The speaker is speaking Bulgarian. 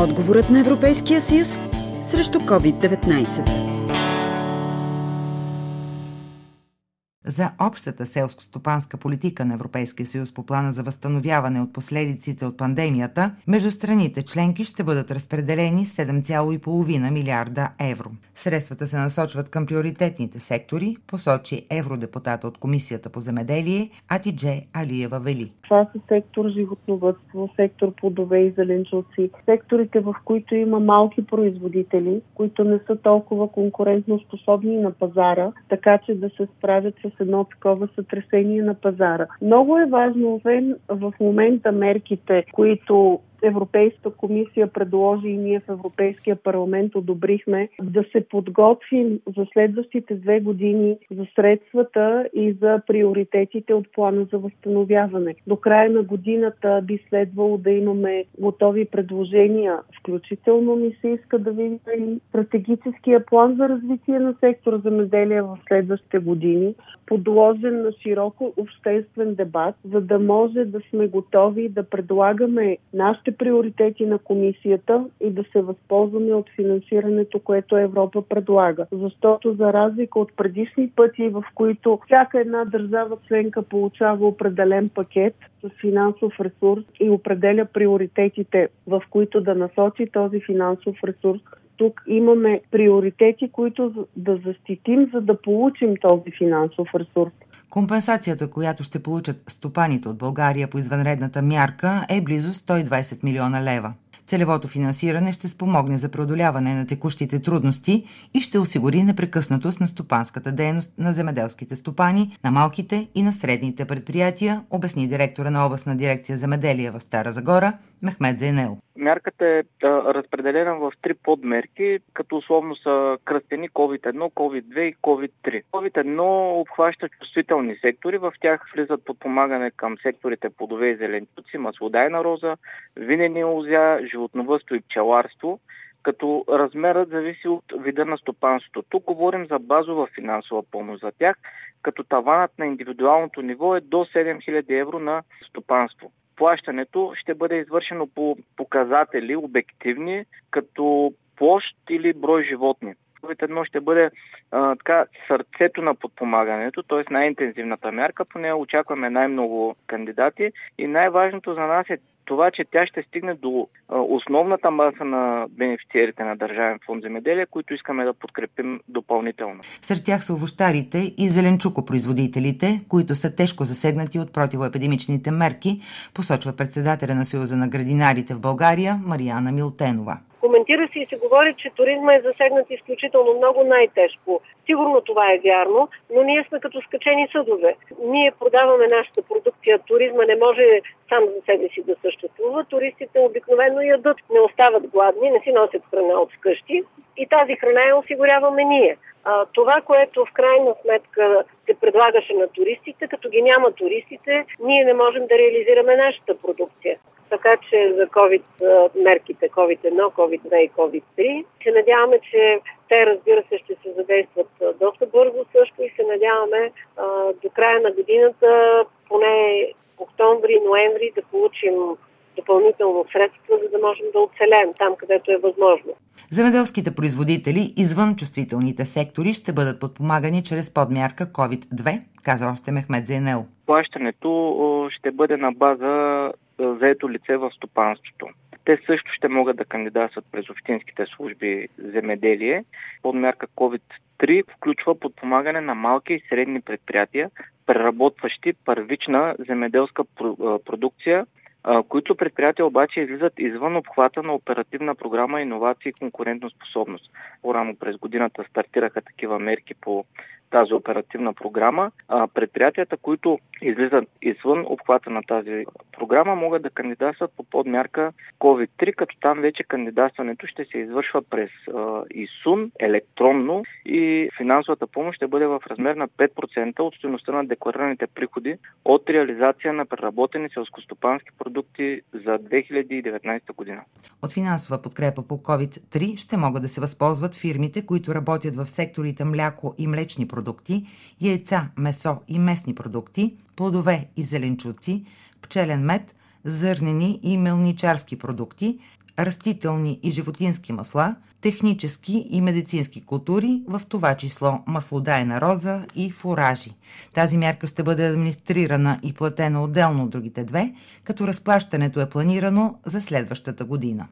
Отговорът на Европейския съюз срещу COVID-19. за общата селско-стопанска политика на Европейския съюз по плана за възстановяване от последиците от пандемията, между страните членки ще бъдат разпределени 7,5 милиарда евро. Средствата се насочват към приоритетните сектори, посочи евродепутата от Комисията по земеделие Атидже Алиева Вели. Това са сектор животновътство, сектор плодове и зеленчуци, секторите, в които има малки производители, които не са толкова конкурентно способни на пазара, така че да се справят с едно такова сътресение на пазара. Много е важно, освен в момента мерките, които Европейската комисия предложи и ние в Европейския парламент одобрихме да се подготвим за следващите две години за средствата и за приоритетите от плана за възстановяване. До края на годината би следвало да имаме готови предложения, включително ми се иска да видим и стратегическия план за развитие на сектора земеделие в следващите години, подложен на широко обществен дебат, за да може да сме готови да предлагаме нашите нашите приоритети на комисията и да се възползваме от финансирането, което Европа предлага. Защото за разлика от предишни пъти, в които всяка една държава членка получава определен пакет с финансов ресурс и определя приоритетите, в които да насочи този финансов ресурс, тук имаме приоритети, които да защитим, за да получим този финансов ресурс. Компенсацията, която ще получат стопаните от България по извънредната мярка е близо 120 милиона лева. Целевото финансиране ще спомогне за преодоляване на текущите трудности и ще осигури непрекъснатост на стопанската дейност на земеделските стопани, на малките и на средните предприятия, обясни директора на областна дирекция земеделие в Стара Загора Мехмед Зейнел. Мярката е разпределена в три подмерки, като условно са кръстени COVID-1, COVID-2 и COVID-3. COVID-1 обхваща чувствителни сектори, в тях влизат подпомагане към секторите плодове и зеленчуци, маслодайна роза, винени лозя, животновътство и пчеларство, като размерът зависи от вида на стопанството. Тук говорим за базова финансова помощ за тях, като таванът на индивидуалното ниво е до 7000 евро на стопанство плащането ще бъде извършено по показатели обективни, като площ или брой животни. Едно ще бъде а, така сърцето на подпомагането, т.е. най-интензивната мярка. По нея очакваме най-много кандидати и най-важното за нас е това, че тя ще стигне до основната маса на бенефициерите на Държавен фонд земеделие, които искаме да подкрепим допълнително. Сред тях са овощарите и зеленчукопроизводителите, които са тежко засегнати от противоепидемичните мерки, посочва председателя на Съюза на градинарите в България Марияна Милтенова. Коментира се и се говори, че туризма е засегнат изключително много най-тежко. Сигурно това е вярно, но ние сме като скачени съдове. Ние продаваме нашата продукция. Туризма не може сам за себе си да съществува. Туристите обикновено ядат, не остават гладни, не си носят храна от вкъщи и тази храна я осигуряваме ние. А, това, което в крайна сметка се предлагаше на туристите, като ги няма туристите, ние не можем да реализираме нашата продукция. Така че за COVID мерките COVID-1, COVID-2 и COVID-3 се надяваме, че те, разбира се, ще се задействат доста бързо също и се надяваме а, до края на годината, поне октомври, ноември, да получим допълнително средства, за да можем да оцелем там, където е възможно. Земеделските производители извън чувствителните сектори ще бъдат подпомагани чрез подмярка COVID-2, каза още Мехмед Зенел. Плащането ще бъде на база заето лице в стопанството. Те също ще могат да кандидатстват през общинските служби земеделие. Подмярка COVID-3 включва подпомагане на малки и средни предприятия, преработващи първична земеделска продукция които предприятия обаче излизат извън обхвата на оперативна програма Инновации и конкурентоспособност. По-рано през годината стартираха такива мерки по тази оперативна програма. Предприятията, които излизат извън обхвата на тази програма, могат да кандидатстват по подмярка COVID-3, като там вече кандидатстването ще се извършва през ИСУН електронно и финансовата помощ ще бъде в размер на 5% от стоеността на декларираните приходи от реализация на преработени селскостопански продукти за 2019 година. От финансова подкрепа по COVID-3 ще могат да се възползват фирмите, които работят в секторите мляко и млечни продукти, яйца, месо и местни продукти, плодове и зеленчуци, пчелен мед, зърнени и мелничарски продукти, растителни и животински масла, технически и медицински култури, в това число маслодайна роза и фуражи. Тази мярка ще бъде администрирана и платена отделно от другите две, като разплащането е планирано за следващата година.